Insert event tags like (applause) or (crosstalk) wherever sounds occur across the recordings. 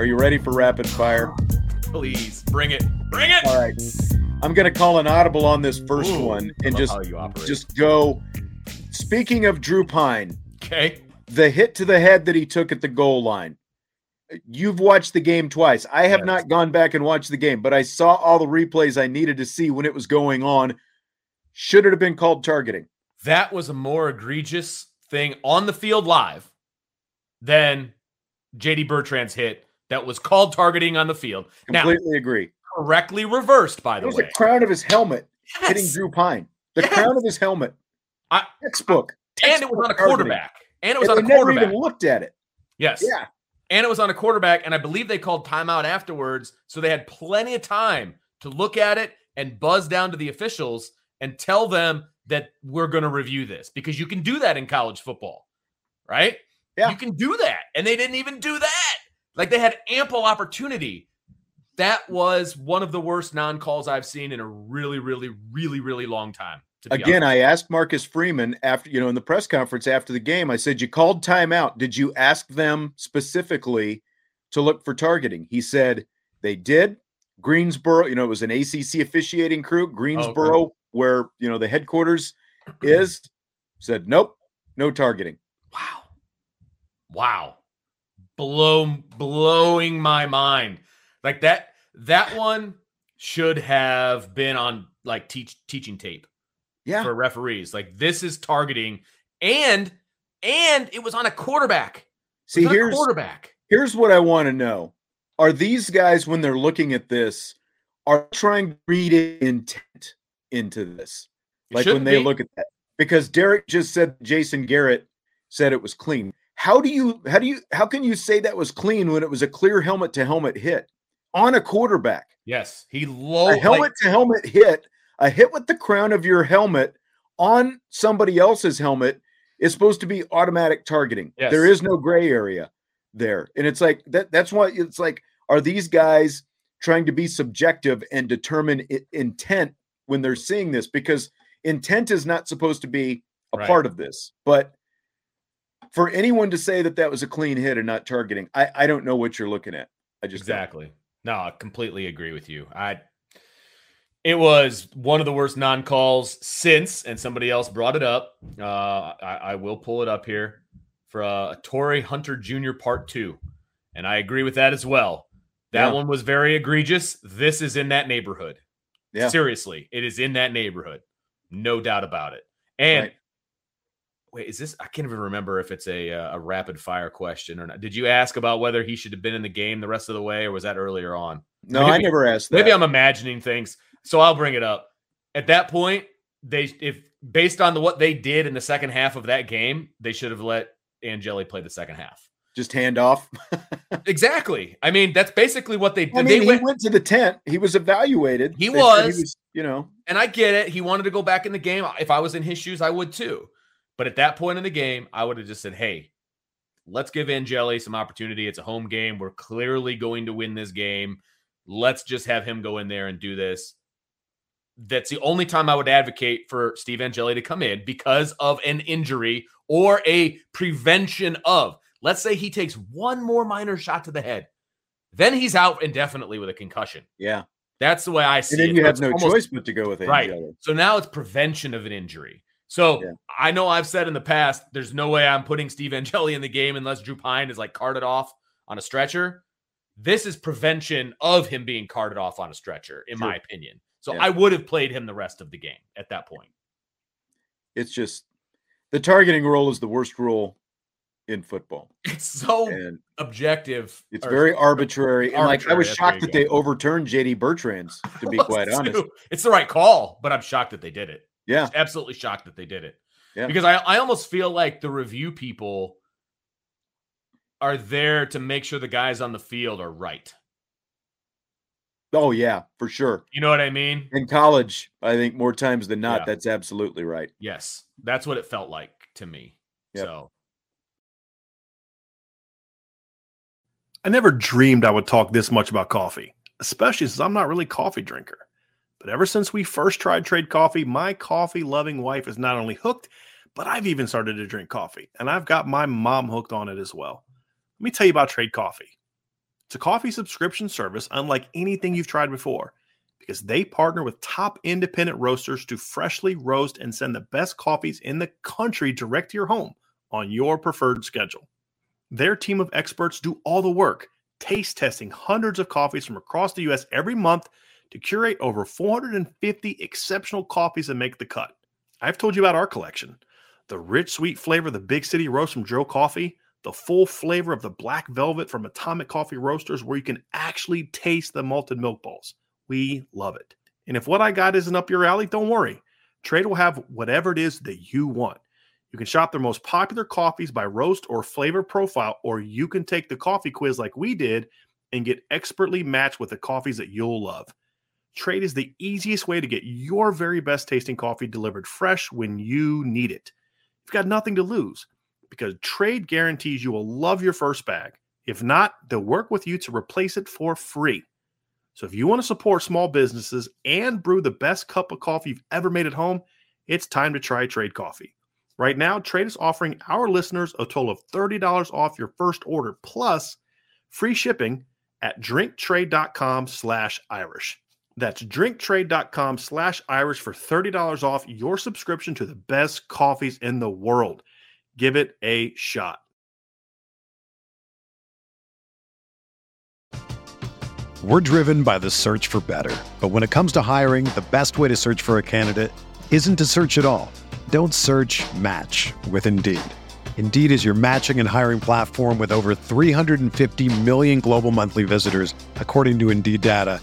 Are you ready for rapid fire? Please bring it. Bring it. All right. I'm going to call an audible on this first Ooh, one and just just go. Speaking of Drew Pyne, okay. the hit to the head that he took at the goal line. You've watched the game twice. I have Yes. not gone back and watched the game, but I saw all the replays I needed to see when it was going on. Should it have been called targeting? That was a more egregious thing on the field live than JD Bertrand's hit that was called targeting on the field. Now, Completely agree. correctly reversed, by It the was way. the crown of his helmet hitting Drew Pyne. The Yes. crown of his helmet. I- Textbook. and it was on a Textbook targeting. quarterback. And it was And on a never quarterback. even looked at it. Yes. Yeah. And it was on a quarterback. And I believe they called timeout afterwards. So they had plenty of time to look at it and buzz down to the officials and tell them that we're going to review this because you can do that in college football, right? Yeah. You can do that. And they didn't even do that. Like they had ample opportunity. That was one of the worst non calls I've seen in a really, really, really, really long time. Again, honest. I asked Marcus Freeman after, you know, in the press conference after the game, I said, You called timeout. Did you ask them specifically to look for targeting? He said they did. Greensboro, you know, it was an ACC officiating crew. Oh, Greensboro, where, you know, the headquarters is, said, Nope, no targeting. Wow. Wow. Blow blowing my mind. Like that that one should have been on like teach teaching tape Yeah. for referees. Like this is targeting and and it was on a quarterback. See, was on a here's quarterback. here's what I want to know. Are these guys, when they're looking at this, are trying to read intent into this? Like when they be. look at that because derek just said jason garrett said it was clean how do you how do you how can you say that was clean when it was a clear helmet to helmet hit on a quarterback Yes, he low helmet to helmet hit a hit with the crown of your helmet on somebody else's helmet is supposed to be automatic targeting Yes. there is no gray area there and it's like that that's why it's like are these guys trying to be subjective and determine i- intent when they're seeing this because intent is not supposed to be a Right. part of this but for anyone to say that that was a clean hit and not targeting i i don't know what you're looking at i just don't. Exactly. No, I completely agree with you. I it was one of the worst non-calls since, and somebody else brought it up. Uh, I, I will pull it up here for uh, Torii Hunter Jr. Part Two, and I agree with that as well. That Yeah. one was very egregious. This is in that neighborhood. Yeah. Seriously, it is in that neighborhood, no doubt about it. And Right. Wait, is this? I can't even remember if it's a uh, a rapid fire question or not. Did you ask about whether he should have been in the game the rest of the way, or was that earlier on? no i never asked that Maybe I'm imagining things, so I'll bring it up. At that point, they if based on the, what they did in the second half of that game, they should have let Angeli play the second half. just hand off (laughs) Exactly. I mean, that's basically what they did. I mean, they he went, went, to the tent. He was evaluated. He They said was. you know, and I get it. He wanted to go back in the game. If I was in his shoes, I would too. But at that point in the game, I would have just said, "Hey, let's give Angeli some opportunity. It's a home game. We're clearly going to win this game. Let's just have him go in there and do this." that's the only time I would advocate for Steve Angeli to come in because of an injury or a prevention of. Let's say he takes one more minor shot to the head, then he's out indefinitely with a concussion. Yeah. That's the way I see and then it. you have It's no almost- choice but to go with Right. So now it's prevention of an injury. So Yeah. I know I've said in the past, there's no way I'm putting Steve Angeli in the game unless Drew Pyne is like carted off on a stretcher. This is prevention of him being carted off on a stretcher, in my opinion. So Yeah. I would have played him the rest of the game at that point. It's just the targeting rule is the worst rule in football. It's so And objective. it's very arbitrary. And like I was that's shocked that you they overturned JD Bertrand's, to (laughs) be quite honest. too. It's the right call, but I'm shocked that they did it. Yeah. absolutely shocked that they did it. Yeah. Because I, I almost feel like the review people are there to make sure the guys on the field are right. Oh yeah, for sure. You know what I mean? In college, I think more times than not, Yeah. that's absolutely right. Yes. That's what it felt like to me. Yep. So I never dreamed I would talk this much about coffee, especially since I'm not really a coffee drinker. But ever since we first tried Trade Coffee, my coffee loving wife is not only hooked, but I've even started to drink coffee. And I've got my mom hooked on it as well. Let me tell you about Trade Coffee. It's a coffee subscription service unlike anything you've tried before because they partner with top independent roasters to freshly roast and send the best coffees in the country direct to your home on your preferred schedule. Their team of experts do all the work, taste testing hundreds of coffees from across the US every month to curate over 450 exceptional coffees that make the cut. I've told you about our collection the rich, sweet flavor of the Big City Roast from Joe Coffee, the full flavor of the Black Velvet from Atomic Coffee Roasters, where you can actually taste the malted milk balls. We love it. And if what I got isn't up your alley, don't worry. Trade will have whatever it is that you want. You can shop their most popular coffees by roast or flavor profile, or you can take the coffee quiz like we did and get expertly matched with the coffees that you'll love. Trade is the easiest way to get your very best tasting coffee delivered fresh when you need it. You've got nothing to lose because Trade guarantees you will love your first bag. If not, they'll work with you to replace it for free. So if you want to support small businesses and brew the best cup of coffee you've ever made at home, it's time to try Trade Coffee. Right now, Trade is offering our listeners a total of $30 off your first order plus free shipping at drinktrade.com slash Irish. That's drinktrade.com slash Irish for $30 off your subscription to the best coffees in the world. Give it a shot. We're driven by the search for better. But when it comes to hiring, the best way to search for a candidate isn't to search at all. Don't search match with Indeed. Indeed is your matching and hiring platform with over 350 million global monthly visitors, according to Indeed data,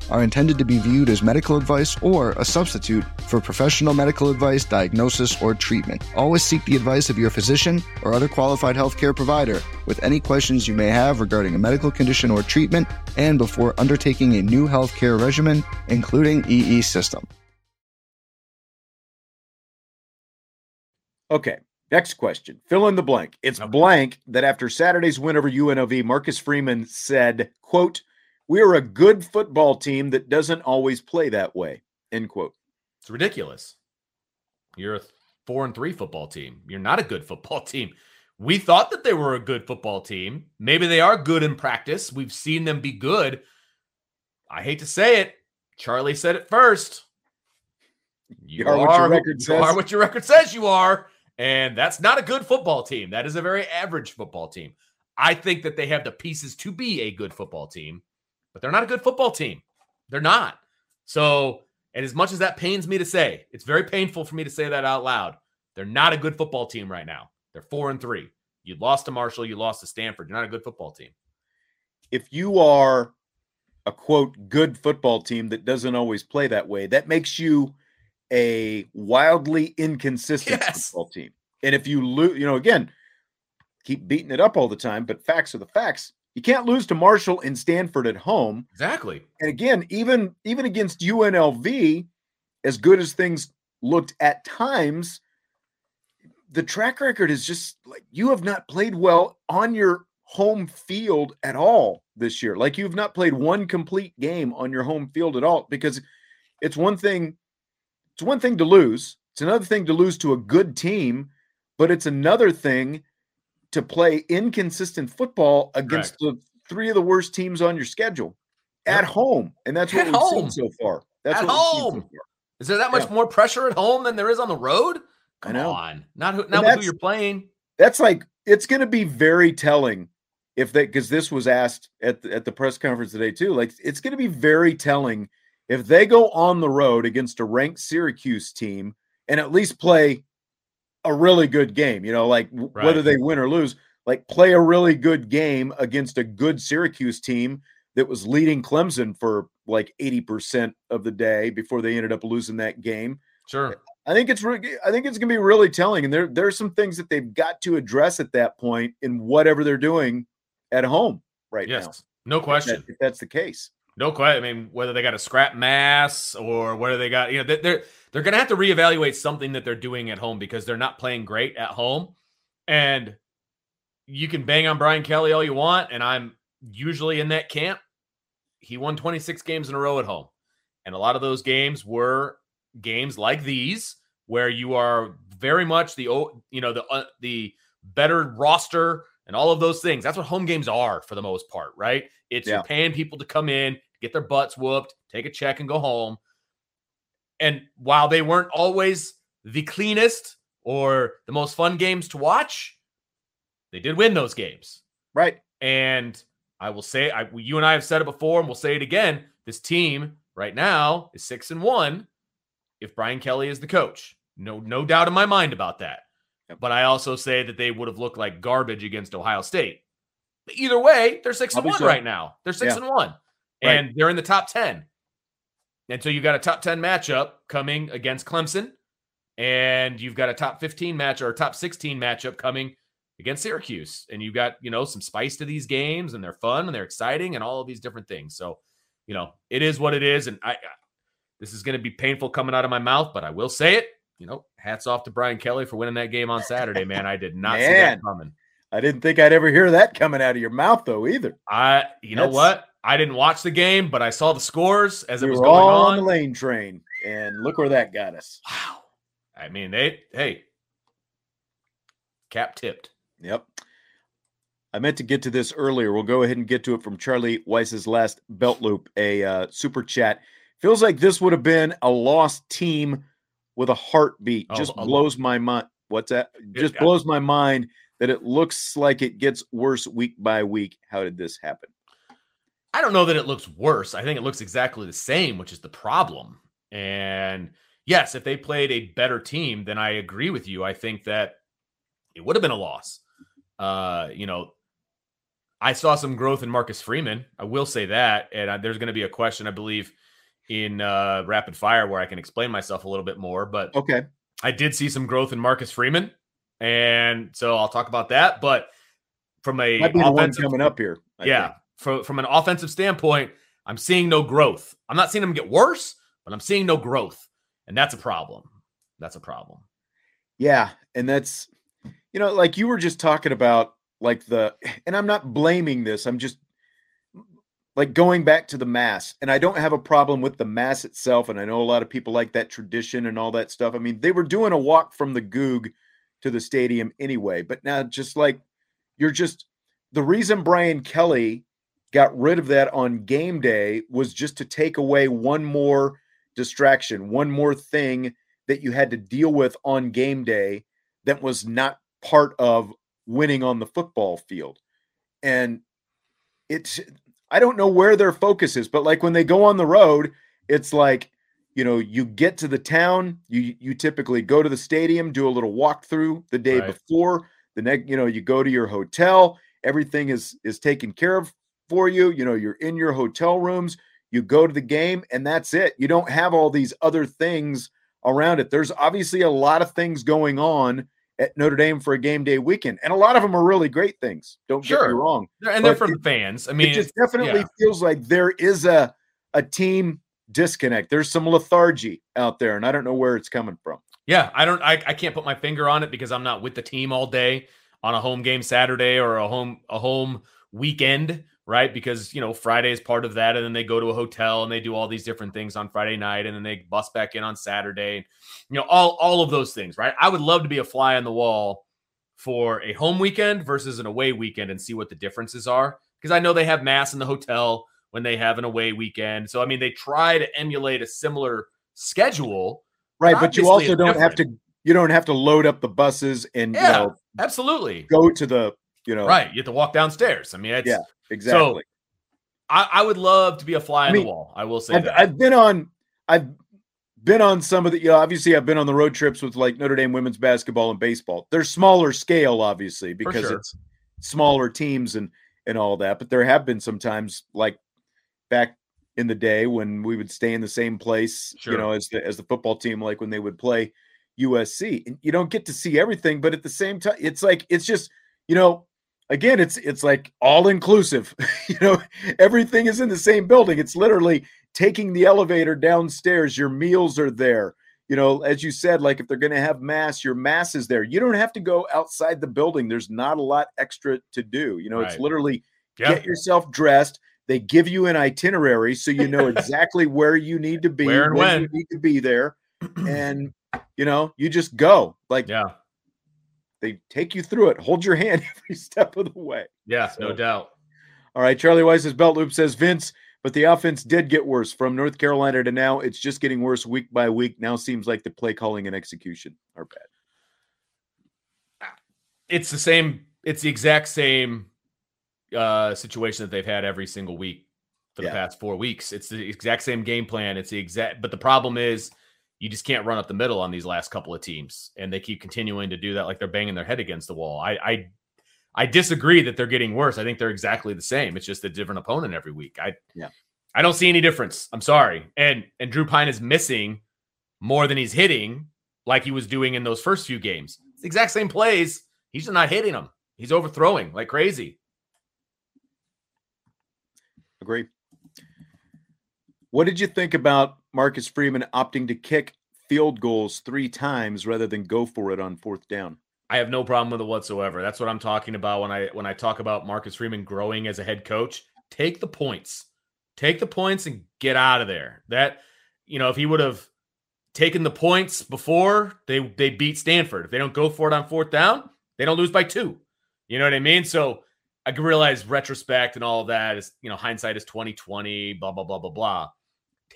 are intended to be viewed as medical advice or a substitute for professional medical advice, diagnosis, or treatment. Always seek the advice of your physician or other qualified healthcare provider with any questions you may have regarding a medical condition or treatment and before undertaking a new healthcare regimen, including EE system. Okay. Next question. Fill in the blank. It's blank that after Saturday's win over UNLV, Marcus Freeman said, quote, we are a good football team that doesn't always play that way. End quote. It's ridiculous. You're a four and three football team. You're not a good football (laughs) team. We thought that they were a good football team. Maybe they are good in practice. We've seen them be good. I hate to say it. Charlie said it first. You, you are, what your record you says. are what your record says you are. And that's not a good football team. That is a very average football team. I think that they have the pieces to be a good football team, but they're not a good football team. They're not. So, and as much as that pains me to say, it's very painful for me to say that out loud. They're not a good football team right now. They're four and three. You lost to Marshall, you lost to Stanford. You're not a good football team. If you are a quote good football team that doesn't always play that way, that makes you a wildly inconsistent yes. football team. And if you lose, you know, again, keep beating it up all the time, but facts are the facts. You can't lose to Marshall and Stanford at home. Exactly. And again, even even against UNLV, as good as things looked at times, the track record is just like you have not played well on your home field at all this year. Like you've not played one complete game on your home field at all because it's one thing it's one thing to lose. It's another thing to lose to a good team, but it's another thing to play inconsistent football against Correct. the three of the worst teams on your schedule at home. And that's what at we've home. seen so far. That's at home. So is there that much yeah. more pressure at home than there is on the road? Come on. Not who, not who you're playing. That's like it's going to be very telling if they because this was asked at the, at the press conference today too. Like it's going to be very telling if they go on the road against a ranked Syracuse team and at least play a really good game, you know, like right. whether they win or lose, like play a really good game against a good Syracuse team that was leading Clemson for like 80% of the day before they ended up losing that game. Sure. I think it's really, I think it's going to be really telling and there there's some things that they've got to address at that point in whatever they're doing at home right now. yes. now. No question. If, that, if that's the case. No question. I mean, whether they got a scrap mass or whether they got, you know, they're they're going to have to reevaluate something that they're doing at home because they're not playing great at home. And you can bang on Brian Kelly all you want, and I'm usually in that camp. He won 26 games in a row at home, and a lot of those games were games like these where you are very much the you know the uh, the better roster and all of those things. That's what home games are for the most part, right? It's yeah. paying people to come in, get their butts whooped, take a check, and go home. And while they weren't always the cleanest or the most fun games to watch, they did win those games. Right. And I will say, I, you and I have said it before, and we'll say it again. This team right now is six and one. If Brian Kelly is the coach, no, no doubt in my mind about that. But I also say that they would have looked like garbage against Ohio State. But either way, they're 6 and one right now. They're six yeah. and one, right. and they're in the top ten. And so you've got a top ten matchup coming against Clemson, and you've got a top fifteen match or a top sixteen matchup coming against Syracuse, and you've got you know some spice to these games, and they're fun and they're exciting, and all of these different things. So, you know, it is what it is, and I, I this is going to be painful coming out of my mouth, but I will say it you know, hats off to Brian Kelly for winning that game on Saturday, man. I did not man, see that coming. I didn't think I'd ever hear that coming out of your mouth though either. I you That's, know what? I didn't watch the game, but I saw the scores as it was going on. on the lane train, and look where that got us. Wow. I mean, they hey, cap tipped. Yep. I meant to get to this earlier. We'll go ahead and get to it from Charlie Weiss's last belt loop, a uh, super chat. Feels like this would have been a lost team with a heartbeat. Oh, just blows my mind. What's that? Just blows my mind that it looks like it gets worse week by week. How did this happen? I don't know that it looks worse. I think it looks exactly the same, which is the problem. And yes, if they played a better team, then I agree with you. I think that it would have been a loss. Uh, you know, I saw some growth in Marcus Freeman. I will say that, and uh, there's going to be a question, I believe, in uh, rapid fire where I can explain myself a little bit more. But okay, I did see some growth in Marcus Freeman, and so I'll talk about that. But from a Might be the one coming up here, I yeah, from from an offensive standpoint, I'm seeing no growth. I'm not seeing them get worse, but I'm seeing no growth, and that's a problem. That's a problem. Yeah, and that's you know, like you were just talking about like the and I'm not blaming this. I'm just like going back to the mass. And I don't have a problem with the mass itself and I know a lot of people like that tradition and all that stuff. I mean, they were doing a walk from the Goog to the stadium anyway, but now just like you're just the reason Brian Kelly got rid of that on game day was just to take away one more distraction, one more thing that you had to deal with on game day that was not part of winning on the football field. And it's, I don't know where their focus is, but like when they go on the road, it's like, you know, you get to the town, you you typically go to the stadium, do a little walkthrough the day right. before. The next, you know, you go to your hotel, everything is is taken care of for you. You know, you're in your hotel rooms, you go to the game, and that's it. You don't have all these other things around it. There's obviously a lot of things going on at Notre Dame for a game day weekend, and a lot of them are really great things. Don't sure. get me wrong, and they're from it, fans. I mean, it just definitely yeah. feels like there is a a team disconnect. There's some lethargy out there, and I don't know where it's coming from. Yeah, I don't. I, I can't put my finger on it because I'm not with the team all day on a home game Saturday or a home a home weekend right? Because you know Friday is part of that, and then they go to a hotel and they do all these different things on Friday night, and then they bus back in on Saturday. You know, all all of those things, right? I would love to be a fly on the wall for a home weekend versus an away weekend and see what the differences are because I know they have mass in the hotel when they have an away weekend. So I mean, they try to emulate a similar schedule, right? But you also don't different. have to. You don't have to load up the buses and yeah, you know, absolutely go to the you know right. You have to walk downstairs. I mean, it's, yeah. Exactly. So I, I would love to be a fly on the wall. I will say I've, that. I've been on I've been on some of the you know, obviously I've been on the road trips with like Notre Dame women's basketball and baseball. They're smaller scale, obviously, because sure. it's smaller teams and and all that. But there have been sometimes like back in the day when we would stay in the same place, sure. you know, as the as the football team, like when they would play USC. And you don't get to see everything, but at the same time, it's like it's just, you know, again it's it's like all inclusive (laughs) you know everything is in the same building. It's literally taking the elevator downstairs. Your meals are there. You know as you said like if they're going to have mass your mass is there. You don't have to go outside the building. There's not a lot extra to do. You know right. it's literally get yourself dressed they give you an itinerary so you know (laughs) exactly where you need to be where and when, when you need to be there (clears throat) and you know you just go like yeah they take you through it, hold your hand (laughs) every step of the way. Yeah, so, no doubt. All right, Charlie Weiss's belt loop says Vince, but the offense did get worse from North Carolina to now. It's just getting worse week by week. Now seems like the play calling and execution are bad. It's the same. It's the exact same uh, situation that they've had every single week for the yeah. past four weeks. It's the exact same game plan. It's the exact, but the problem is you just can't run up the middle on these last couple of teams, and they keep continuing to do that like they're banging their head against the wall. I I, I disagree that they're getting worse. I think they're exactly the same. It's just a different opponent every week. I yeah. I don't see any difference. I'm sorry. And and Drew Pyne is missing more than he's hitting, like he was doing in those first few games. It's the exact same plays. He's just not hitting them. He's overthrowing like crazy. Agree. What did you think about Marcus Freeman opting to kick field goals three times rather than go for it on fourth down? I have no problem with it whatsoever. That's what I'm talking about when I when I talk about Marcus Freeman growing as a head coach. Take the points. Take the points and get out of there. That you know, if he would have taken the points before they they beat Stanford, if they don't go for it on fourth down, they don't lose by two. You know what I mean? So I can realize retrospect and all of that is, you know, hindsight is 2020, blah, blah, blah, blah, blah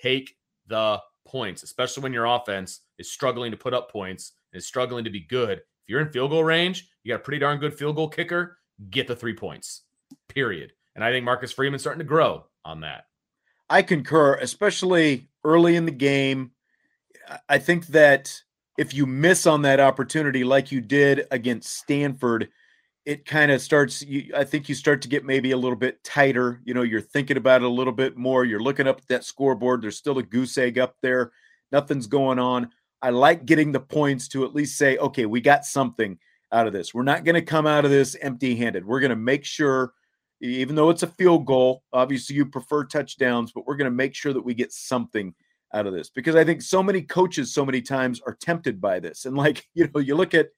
take the points, especially when your offense is struggling to put up points and is struggling to be good. If you're in field goal range, you got a pretty darn good field goal kicker, get the three points, period. And I think Marcus Freeman's starting to grow on that. I concur, especially early in the game. I think that if you miss on that opportunity like you did against Stanford, it kind of starts you, i think you start to get maybe a little bit tighter you know you're thinking about it a little bit more you're looking up at that scoreboard there's still a goose egg up there nothing's going on. I like getting the points to at least say okay we got something out of this. We're not going to come out of this empty handed we're going to make sure even though it's a field goal obviously you prefer touchdowns but we're going to make sure that we get something out of this because i think so many coaches so many times are tempted by this. And like (laughs) you know you look at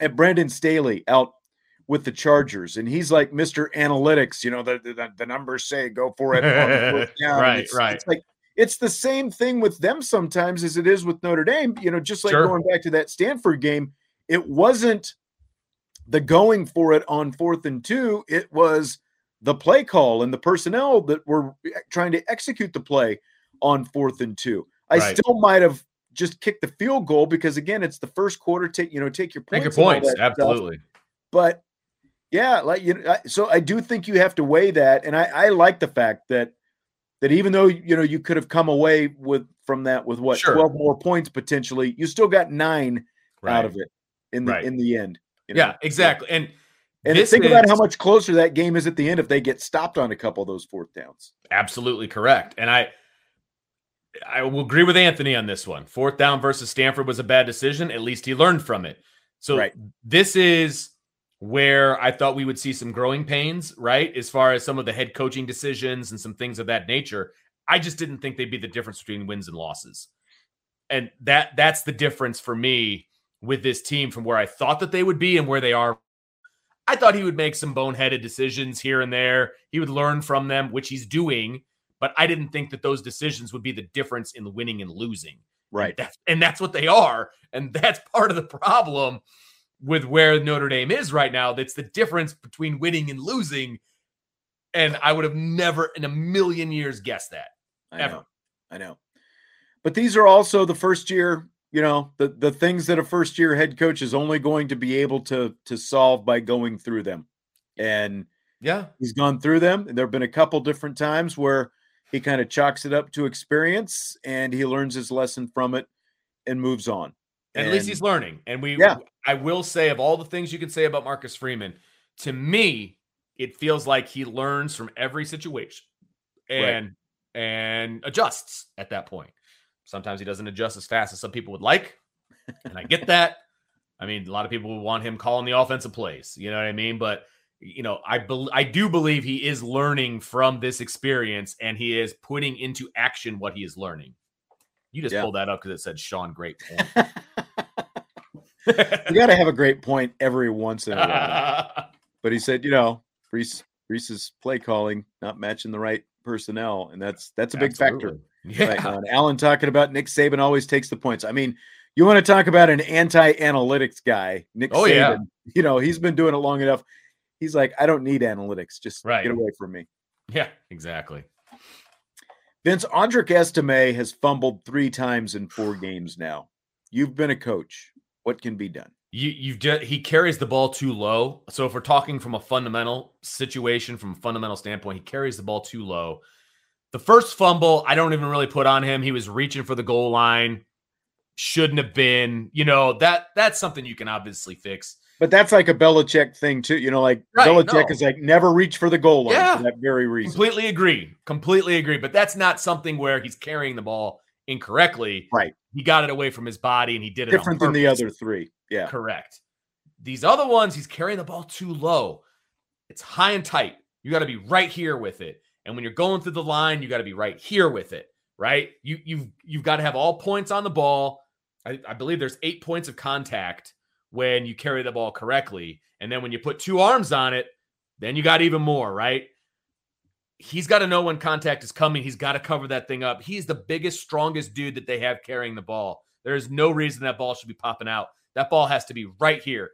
at brandon staley out with the Chargers, and he's like Mr. Analytics. You know, the the, the numbers say go for it. (laughs) right, it's, right. It's like it's the same thing with them sometimes as it is with Notre Dame. You know, just like Sure. going back to that Stanford game, it wasn't the going for it on fourth and two. It was the play call and the personnel that were eh, trying to execute the play on fourth and two. I Right. still might have just kicked the field goal because again, it's the first quarter. Take you know, take your points. your points. that stuff Absolutely. but yeah, like you know, so I do think you have to weigh that, and I, I like the fact that that even though you know you could have come away with from that with what Sure. twelve more points potentially, you still got nine Right. out of it in the Right. in the end. you know? Yeah, exactly. And And think about how much closer that game is at the end if they get stopped on a couple of those fourth downs. absolutely correct. And I I will agree with Anthony on this one. Fourth down versus Stanford was a bad decision. At least he learned from it. So Right. this is where I thought we would see some growing pains, right? As far as some of the head coaching decisions and some things of that nature. I just didn't think they'd be the difference between wins and losses. And that that's the difference for me with this team from where I thought that they would be and where they are. I thought he would make some boneheaded decisions here and there. He would learn from them, which he's doing, but I didn't think that those decisions would be the difference in winning and losing. Right. That's, and that's what they are. And (laughs) that's part of the problem with where Notre Dame is right now. That's the difference between winning and losing. And I would have never in a million years guessed that. I Ever. know. I know. But these are also the first year, you know, the the things that a first year head coach is only going to be able to to solve by going through them. And Yeah. he's gone through them. And there have been a couple different times where he kind of chalks it up to experience and he learns his lesson from it and moves on. And at least he's learning. And we, Yeah. I will say, of all the things you can say about Marcus Freeman, to me, it feels like he learns from every situation and and adjusts at that point. Sometimes he doesn't adjust as fast as some people would like, and I get that. I mean, a lot of people would want him calling the offensive plays. You know what I mean? But you know, I bel I do believe he is learning from this experience, and he is putting into action what he is learning. You just Yeah. pulled that up because it said Sean Great (laughs) Point. You got to have a great point every once in a while. (laughs) But he said, you know, Rees Rees's play calling not matching the right personnel, and that's that's a big factor Yeah. right now. And Alan talking about Nick Saban always takes the points. I mean, you want to talk about an anti-analytics guy, Nick Oh, Saban. yeah. You know, he's been doing it long enough. He's like, I don't need analytics. Just Right. get away from me. Yeah, exactly. Vince Audric Estime has fumbled three times in four games now. You've been a coach. What can be done? You you've just he carries the ball too low. So if we're talking from a fundamental situation, from a fundamental standpoint, he carries the ball too low. The first fumble, I don't even really put on him. He was reaching for the goal line. Shouldn't have been. You know, that that's something you can obviously fix. But that's like a Belichick thing too. You know, like Right, Belichick no. is like never reach for the goal line Yeah. for that very reason. Completely agree. Completely agree. But that's not something where he's carrying the ball incorrectly. Right. He got it away from his body and he did it on Different than the other three. Yeah. Correct. These other ones, he's carrying the ball too low. It's high and tight. You got to be right here with it. And when you're going through the line, you got to be right here with it. Right? You you've you've got to have all points on the ball. I, I believe there's eight points of contact when you carry the ball correctly. And then when you put two arms on it, then you got even more, right? He's got to know when contact is coming. He's got to cover that thing up. He's the biggest, strongest dude that they have carrying the ball. There's no reason that ball should be popping out. That ball has to be right here.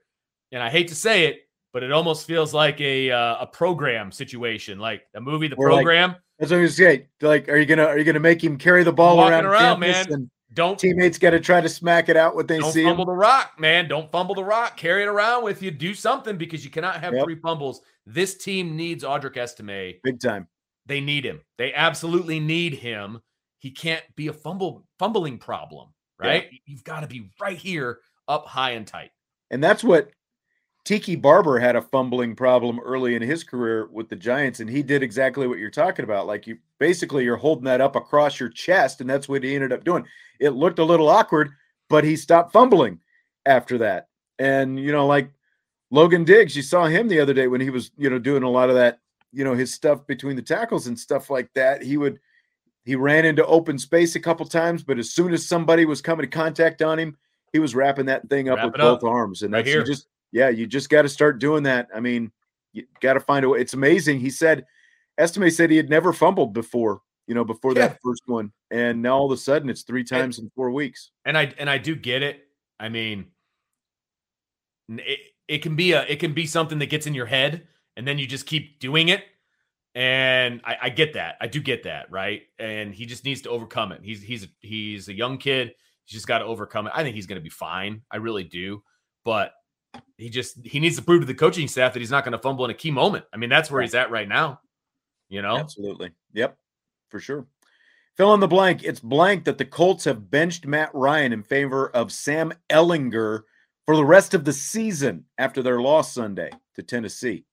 And I hate to say it, but it almost feels like a uh, a program situation, like a movie, The Or like Program. That's what I was saying. Like, are you gonna are you gonna make him carry the ball Walking around, around, man. and don't teammates got to try to smack it out what they don't see fumble him? the rock, man. Don't fumble the rock. Carry it around with you. Do something because you cannot have Yep. three fumbles. This team needs Audric Estime. Big time. They need him. They absolutely need him. He can't be a fumble fumbling problem, right? You've got to be right here, up high and tight. And that's what Tiki Barber had a fumbling problem early in his career with the Giants, and he did exactly what you're talking about. Like you basically you're holding that up across your chest, and that's what he ended up doing. It looked a little awkward, but he stopped fumbling after that. And you know, like Logan Diggs, you saw him the other day when he was, you know, doing a lot of that, you know, his stuff between the tackles and stuff like that. He would he ran into open space a couple times, but as soon as somebody was coming to contact on him, he was wrapping that thing up Wrap with it up. both arms. And Right that's you just yeah, you just got to start doing that. I mean, you got to find a way. It's amazing. He said, Estime said he had never fumbled before, you know, before Yeah. that first one, and now all of a sudden it's three times in four weeks. and I and I do get it. I mean, it, it can be a it can be something that gets in your head, and then you just keep doing it. And I, I get that. I do get that, right? And he just needs to overcome it. He's he's he's a young kid. He's just got to overcome it. I think he's going to be fine. I really do. But he just he needs to prove to the coaching staff that he's not going to fumble in a key moment. I mean, that's where he's at right now. You know, Absolutely. Yep, for sure. Fill in the blank. It's blank that the Colts have benched Matt Ryan in favor of Sam Ehlinger for the rest of the season after their loss Sunday to Tennessee.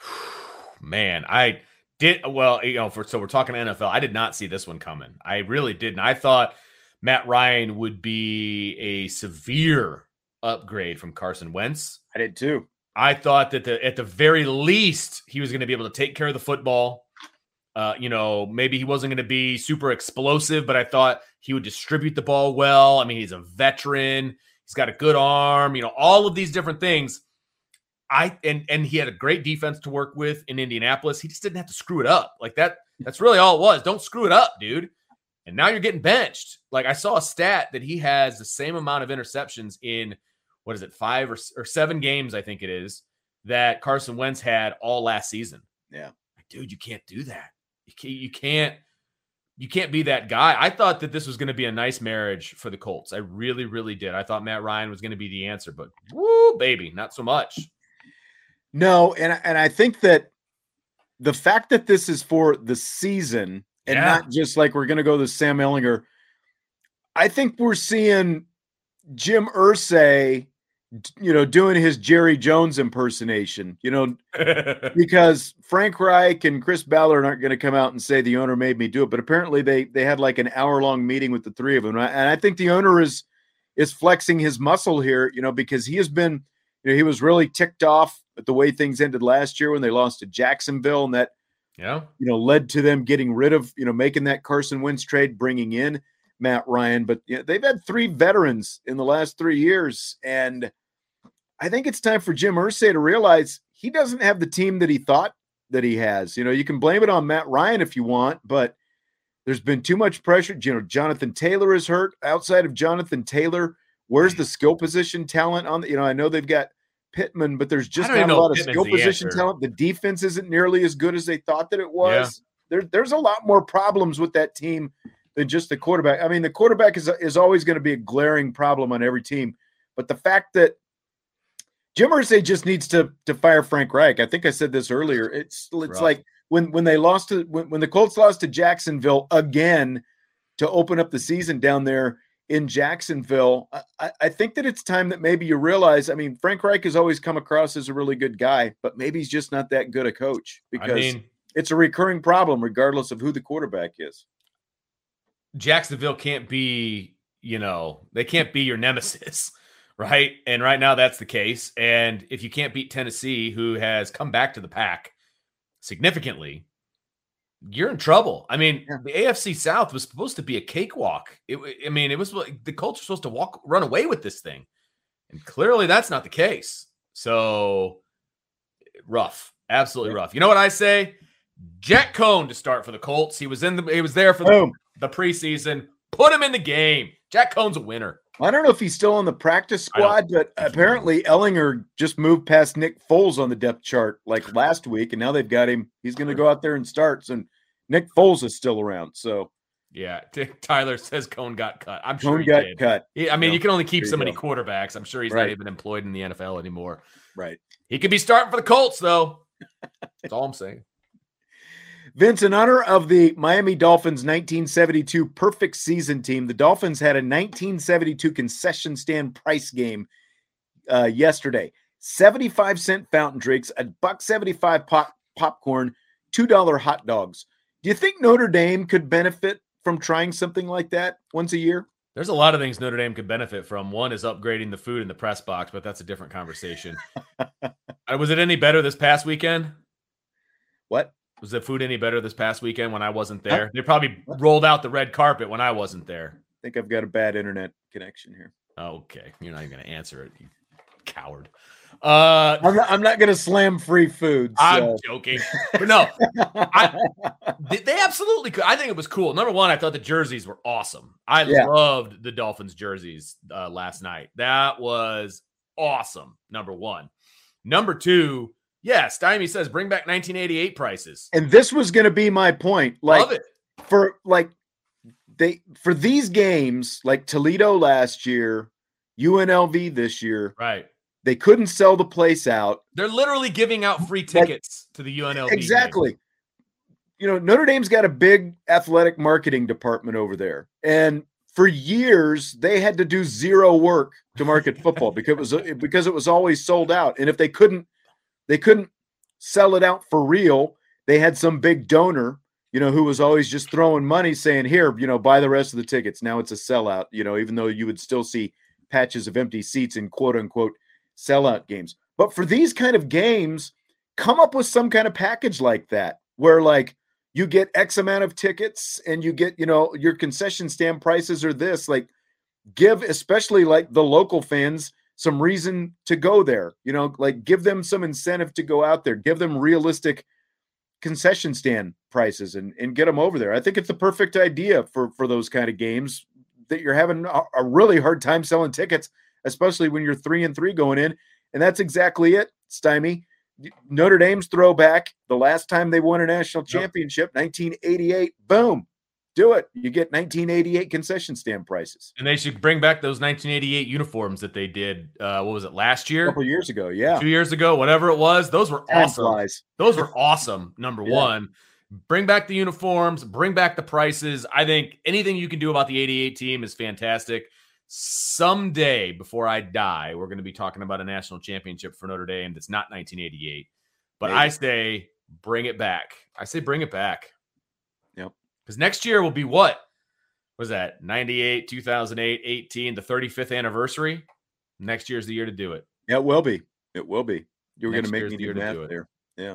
(sighs) man, I did well, you know, for so we're talking NFL. I did not see this one coming. I really didn't. I thought Matt Ryan would be a severe upgrade from Carson Wentz. I did too. I thought that the at the very least he was going to be able to take care of the football. Uh, you know, maybe he wasn't going to be super explosive, but I thought he would distribute the ball well. I mean, he's a veteran. He's got a good arm. You know, all of these different things. I and and he had a great defense to work with in Indianapolis. He just didn't have to screw it up. Like that. That's really all it was. Don't screw it up, dude. And now you're getting benched. Like I saw a stat that he has the same amount of interceptions in what is it, five or, or seven games, I think it is, that Carson Wentz had all last season. Yeah. Like, dude, you can't do that. You can't, you can't, you can't be that guy. I thought that this was going to be a nice marriage for the Colts. I really, really did. I thought Matt Ryan was going to be the answer, but woo, baby, not so much. No, and I- and I think that the fact that this is for the season and Yeah. not just like we're going to go to Sam Ehlinger, I think we're seeing Jim Irsay, you know, doing his Jerry Jones impersonation. You know, (laughs) because Frank Reich and Chris Ballard aren't going to come out and say the owner made me do it, but apparently they they had like an hour long meeting with the three of them, and I think the owner is is flexing his muscle here, you know, because he has been, you know, he was really ticked off at the way things ended last year when they lost to Jacksonville, and that yeah. you know led to them getting rid of you know making that Carson Wentz trade, bringing in Matt Ryan, but you know, they've had three veterans in the last three years, and I think it's time for Jim Irsay to realize he doesn't have the team that he thought that he has. You know, you can blame it on Matt Ryan if you want, but there's been too much pressure. You know, Jonathan Taylor is hurt. Outside of Jonathan Taylor, where's the skill position talent on the? You know, I know they've got Pittman, but there's just don't a lot of Pittman's skill position answer. talent. The defense isn't nearly as good as they thought that it was. There, there's a lot more problems with that team than just the quarterback. I mean, the quarterback is is always going to be a glaring problem on every team, but the fact that Jim Irsay just needs to to fire Frank Reich. I think I said this earlier. It's it's Rough. like when when they lost to when, when the Colts lost to Jacksonville again to open up the season down there in Jacksonville. I- I, think that it's time that maybe you realize. I mean, Frank Reich has always come across as a really good guy, but maybe he's just not that good a coach because I mean, it's a recurring problem, regardless of who the quarterback is. Jacksonville can't be, you know, they can't be your nemesis, (laughs) right? And right now that's the case. And if you can't beat Tennessee, who has come back to the pack significantly, you're in trouble. I mean, Yeah. the AFC South was supposed to be a cakewalk. It, I mean, it was the Colts were supposed to walk, run away with this thing, and clearly that's not the case. So rough, absolutely Yeah. rough. You know what I say? Jack Coan to start for the Colts. He was in the, he was there for the the preseason. Put him in the game. Jack Coan's a winner. I don't know if he's still on the practice squad, but apparently Ehlinger just moved past Nick Foles on the depth chart like last week, and now they've got him. He's going to go out there and start. And Nick Foles is still around, so Yeah, (laughs) Dick Tyler says Coan got cut. I'm sure Coan he got did. cut. He- I mean, Yeah, you can only keep so many go. quarterbacks. I'm sure he's Right. not even employed in the NFL anymore. Right. He could be starting for the Colts, though. (laughs) That's all I'm saying. Vince, in honor of the Miami Dolphins 1972 perfect season team, the Dolphins had a 1972 concession stand price game uh, yesterday. 75 cent fountain drinks, a buck 75 pop, popcorn, $2 hot dogs. Do you think Notre Dame could benefit from trying something like that once a year? There's a lot of things Notre Dame could benefit from. One is upgrading the food in the press box, but that's a different conversation. (laughs) Uh, was it any better this past weekend? What? Was the food any better this past weekend when I wasn't there? They probably rolled out the red carpet when I wasn't there. I think I've got a bad internet connection here. Okay, you're not even going to answer it, you coward. Uh, I'm not, not going to slam free food. So. I'm joking, but no, I, (laughs) they absolutely could. I think it was cool. Number one, I thought the jerseys were awesome. I Yeah. loved the Dolphins jerseys uh, last night. That was awesome. Number one. Number two, yeah, Stymie says bring back 1988 prices. and this was going to be my point. Like Love it. for like they for these games, like Toledo last year, UNLV this year, Right. They couldn't sell the place out. They're literally giving out free tickets to the UNLV. game. Exactly. You know, Notre Dame's got a big athletic marketing department over there. And for years they had to do zero work to market football (laughs) because it was because it was always sold out. And if they couldn't they couldn't sell it out for real, they had some big donor, you know, who was always just throwing money saying, "Here, you know, buy the rest of the tickets." Now it's a sellout, you know, even though you would still see patches of empty seats in quote unquote sellout games. But for these kind of games, come up with some kind of package like that where like you get X amount of tickets and you get, you know, your concession stand prices are this. Like give especially like the local fans some reason to go there. You know, like give them some incentive to go out there, give them realistic concession stand prices and, and get them over there. I think it's the perfect idea for for those kind of games that you're having a, a really hard time selling tickets, especially when you're three and three going in. And that's exactly it, Stymie. Notre Dame's throwback, the last time they won a national championship, 1988. Boom. Do it. You get 1988 concession stand prices. And they should bring back those 1988 uniforms that they did. Uh, what was it last year? A couple years ago. Yeah. Two years ago, whatever it was. Those were Time awesome. flies. Those were awesome. Number Yeah. one, bring back the uniforms, bring back the prices. I think anything you can do about the 88 team is fantastic. Someday before I die, we're going to be talking about a national championship for Notre Dame that's not 1988. But Maybe. I say bring it back. I say bring it back. Yep. Because next year will be what? Was that 98, 2008, 18, the 35th anniversary? Next year's the year to do it. Yeah, it will be. It will be. You were going to make me year do to math do it. there. Yeah.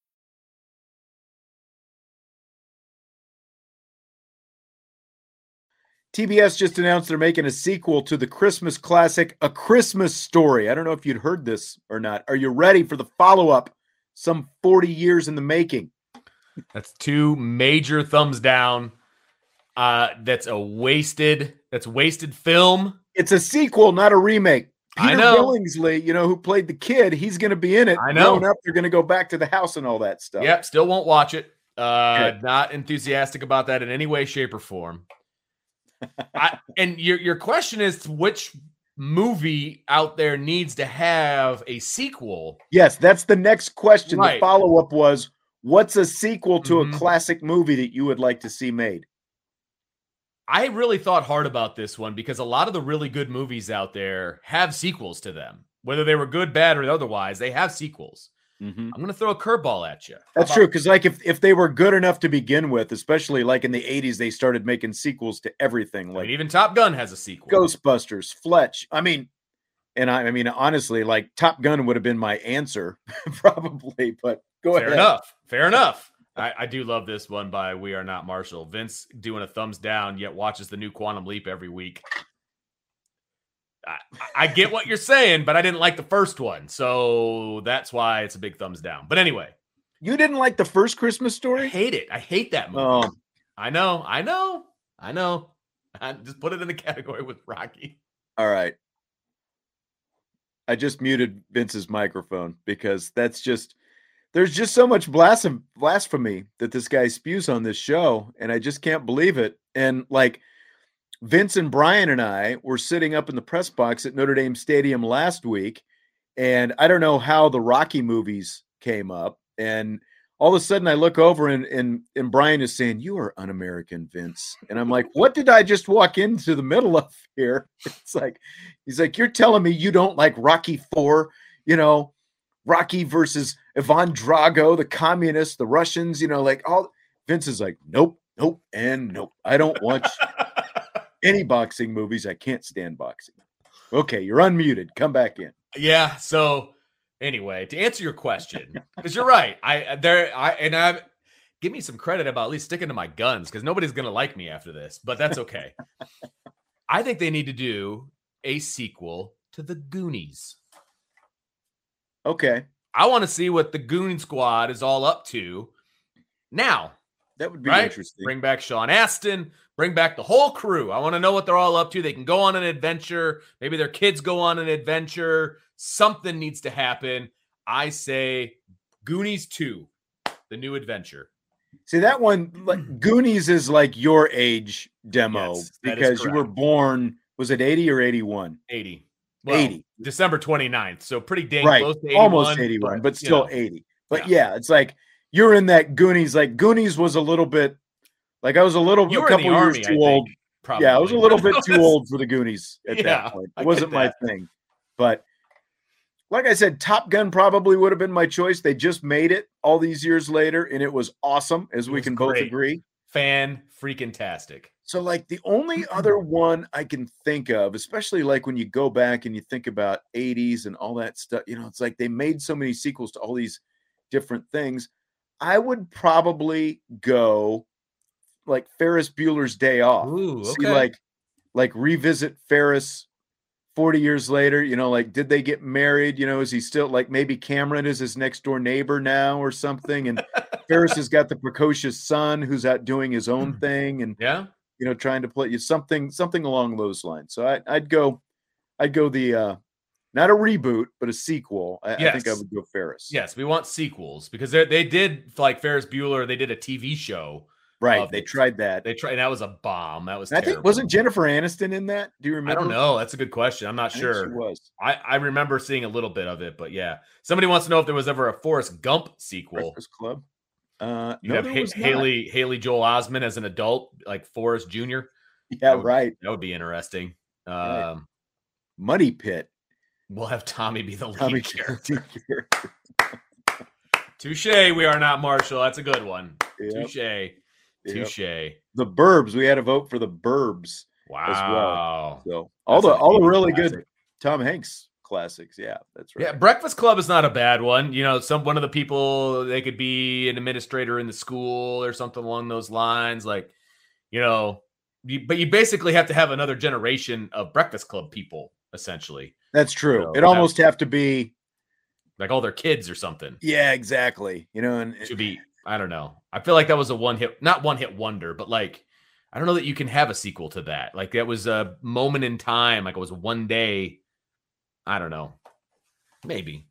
TBS just announced they're making a sequel to the Christmas classic, A Christmas Story. I don't know if you'd heard this or not. Are you ready for the follow up? Some 40 years in the making. That's two major thumbs down. Uh, that's a wasted. That's wasted film. It's a sequel, not a remake. I Peter know. Billingsley, you know, who played the kid, he's going to be in it. I know. Up, they're going to go back to the house and all that stuff. Yep, still won't watch it. Uh, Good. not enthusiastic about that in any way, shape, or form. I, and your your question is which movie out there needs to have a sequel? Yes, that's the next question. The follow up was what's a sequel to Mhm. a classic movie that you would like to see made? I really thought hard about this one because a lot of the really good movies out there have sequels to them. Whether they were good, bad, or otherwise, they have sequels. Mhm. I'm going to throw a curveball at you. That's true. Because like if if they were good enough to begin with, especially like in the '80s, they started making sequels to everything, Like like even Top Gun has a sequel. Ghostbusters, Fletch. I mean, and I, I mean honestly, like Top Gun would have been my answer (laughs) probably, but go Fair ahead. enough. Fair enough. I, I do love this one by We Are Not Marshall. Vince doing a thumbs down, yet watches the new Quantum Leap every week. I, I get what you're saying, but I didn't like the first one, so that's why it's a big thumbs down. But anyway, You didn't like the first Christmas I story? hate it. I hate that movie. Oh, I know. I know. I know. I just put it in the (laughs) category with Rocky. all right. I just muted Vince's microphone because that's just there's just so much blasphem- blasphemy that this guy spews on this show, and I just can't believe it. And like Vince and Brian and I were sitting up in the press box at Notre Dame Stadium last week, and I don't know how the Rocky movies came up, and all of a sudden I look over and and and Brian is saying, "You are un-American, Vince," and I'm like, "What did I just walk into the middle of here?" (laughs) It's like he's like, "You're telling me you don't like Rocky Four, you know, Rocky versus Ivan Drago, the communists, the Russians, you know, like all." Vince is like, "Nope, nope, and nope. I don't watch (laughs) any boxing movies. I can't stand boxing." Okay, you're unmuted. Come back in. Yeah. So anyway, to answer your question, because you're right. I uh, there I and I give me some credit about at least sticking to my guns because nobody's gonna like me after this, but that's okay. I think they need to do a sequel to the Goonies. Okay, I want to see what the Goon Squad is all up to now. That would be right? interesting. Bring back Sean Astin. Bring back the whole crew. I want to know what they're all up to. They can go on an adventure. Maybe their kids go on an adventure. Something needs to happen. I say Goonies 2, the new adventure. See that one, like (clears throat) Goonies, is like your age demo Yes, because you were born. Was it eighty or eighty-one? 80. Well, 80. December 29th. So pretty dang Right, close to 81. almost eighty-one, but, you still know, eighty. But yeah. it's like you're in that Goonies. Like Goonies was a little bit, like I was a little, you a couple years army, too think, old. Probably. Yeah, I was a little bit too old for the (laughs) Goonies at Yeah, that point. It wasn't my thing. But like I said, Top Gun probably would have been my choice. They just made it all these years later, and it was awesome, as we can both agree. Fan freaking tastic. So, like, the only (clears throat) other one I can think of, especially like when you go back and you think about 80s and all that stuff, you know, it's like they made so many sequels to all these different things. I would probably go like Ferris Bueller's Day Off. Ooh, See, like, like revisit Ferris 40 years later, you know, like, did they get married? You know, is he still like maybe Cameron is his next door neighbor now or something? And (laughs) Ferris has got the precocious son who's out doing his own thing. And Yeah. you know, trying to play you something something along those lines. So I, I'd go, I'd go the uh not a reboot, but a sequel. I, I think I would go Ferris. Yes, we want sequels because they they did like Ferris Bueller. They did a TV show. right. They it. tried that. They tried, and that was a bomb. That was. I think wasn't Jennifer Aniston in that? Do you remember? I don't know. That's a good question. I'm not I sure. she was. I, I remember seeing a little bit of it, but yeah. Somebody wants to know if there was ever a Forrest Gump sequel. Breakfast Club. Uh, You no, have Ha- Haley Haley Joel Osment as an adult, like Forrest Jr. Yeah, that would- right. That would be interesting. Right. Um, Money Pit. We'll have Tommy be the lead Tommy character. character. Touche. We are not Marshall. That's a good one. Yep, Touche. yep. Touche. The Burbs. We had a vote for the Burbs. Wow. So all the That's a all the really good. Tom Hanks classics. Yeah, that's right. Yeah, Breakfast Club is not a bad one. You know, some one of the people they could be an administrator in the school or something along those lines. Like, you know, you, but you basically have to have another generation of Breakfast Club people, essentially, That's true. So It almost have to be. like all their kids or something. Yeah, exactly. You know, and It should be. I don't know. I feel like that was a one hit, not one hit wonder, but like I don't know that you can have a sequel to that. Like that was a moment in time. Like it was one day. I don't know. Maybe.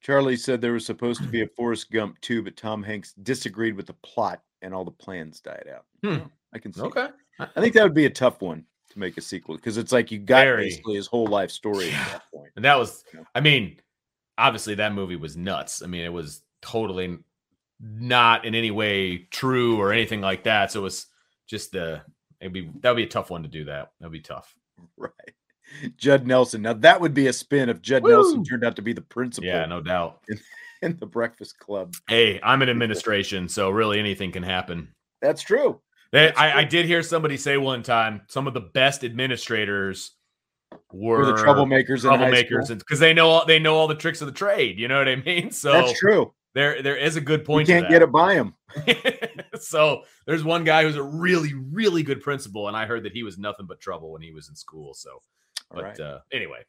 Charlie said there was supposed to be a (clears throat) Forrest Gump too, but Tom Hanks disagreed with the plot and all the plans died out. Hmm. I can see. Okay. that. I think that would be a tough one to make a sequel because it's like you got Very. basically his whole life story Yeah. at that point. And that was, Yeah. I mean, obviously that movie was nuts. I mean, it was totally not in any way true or anything like that. So it was just the, it'd be, that would be a tough one to do that. That'd be tough. (laughs) Right. Judd Nelson. Now that would be a spin if Judd Nelson turned out to be the principal. Yeah, no doubt. in (laughs) the Breakfast Club. Hey, I'm in administration, so really anything can happen. That's true. They, I. I did hear somebody say one time some of the best administrators were, We're the troublemakers. troublemakers because they know all, they know all the tricks of the trade. You know what I mean? (laughs) So That's true. there there is a good point. You can't get it by him. (laughs) so there's one guy who's a really really good principal, and I heard that he was nothing but trouble when he was in school. So, but right. uh, anyway,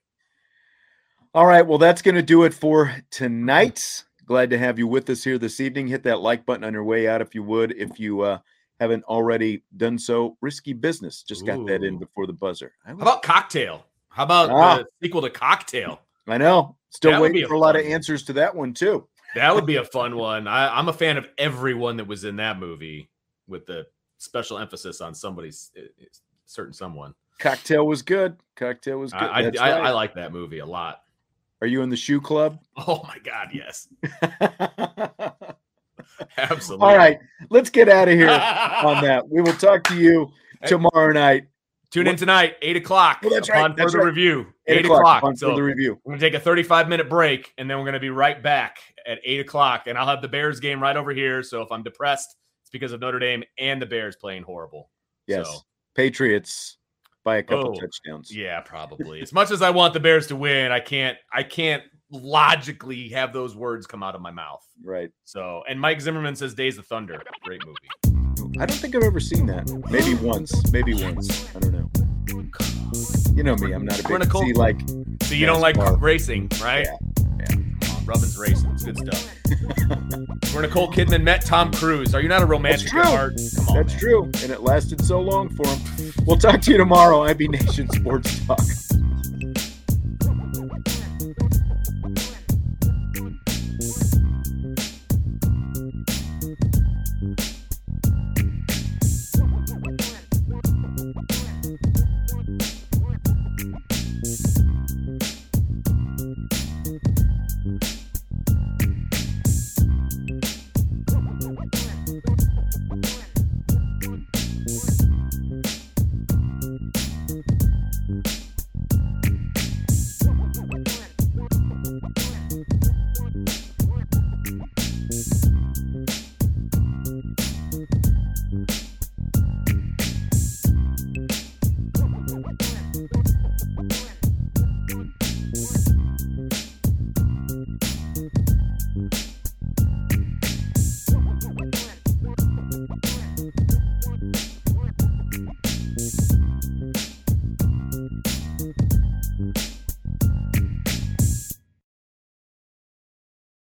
All right. Well, that's going to do it for tonight. Glad to have you with us here this evening. Hit that like button on your way out if you would. If you uh, haven't already done so, Risky Business just got that in before the buzzer. How about Cocktail? How about Ah. the sequel to Cocktail? I know. Still That waiting a for a lot of one. answers to that one, too. That would be a fun one. I, I'm a fan of everyone that was in that movie, with the special emphasis on somebody's uh, certain someone. Cocktail was good. Cocktail was good. I, I, right. I like that movie a lot. Are you in the shoe club? Oh my god, yes, (laughs) (laughs) absolutely. All right. Let's get out of here (laughs) on that. We will talk to you tomorrow night. Tune in tonight, eight o'clock. Oh, that's right, upon that's further right. review. Eight, Eight, o'clock, o'clock. So review. we're gonna take a 35 minute break, and then we're gonna be right back at eight o'clock. And I'll have the Bears game right over here. So if I'm depressed, it's because of Notre Dame and the Bears playing horrible. Yes. So, Patriots by a couple Oh, touchdowns. yeah, probably. as much as I want the Bears to win, I can't. I can't logically have those words come out of my mouth. Right. So, and Mike Zimmerman says Days of Thunder, great movie. I don't think I've ever seen that. Maybe once. Maybe once. I don't know. You know me. I'm not a big cold- see like So you don't like racing, right? Yeah, Come on, Rubbin's racing. It's good stuff. We're Nicole Kidman met Tom Cruise. Are you not a romantic true. at heart? Come on, That's man. true. And it lasted so long for him. We'll talk to you tomorrow. IB Nation Sports Talk.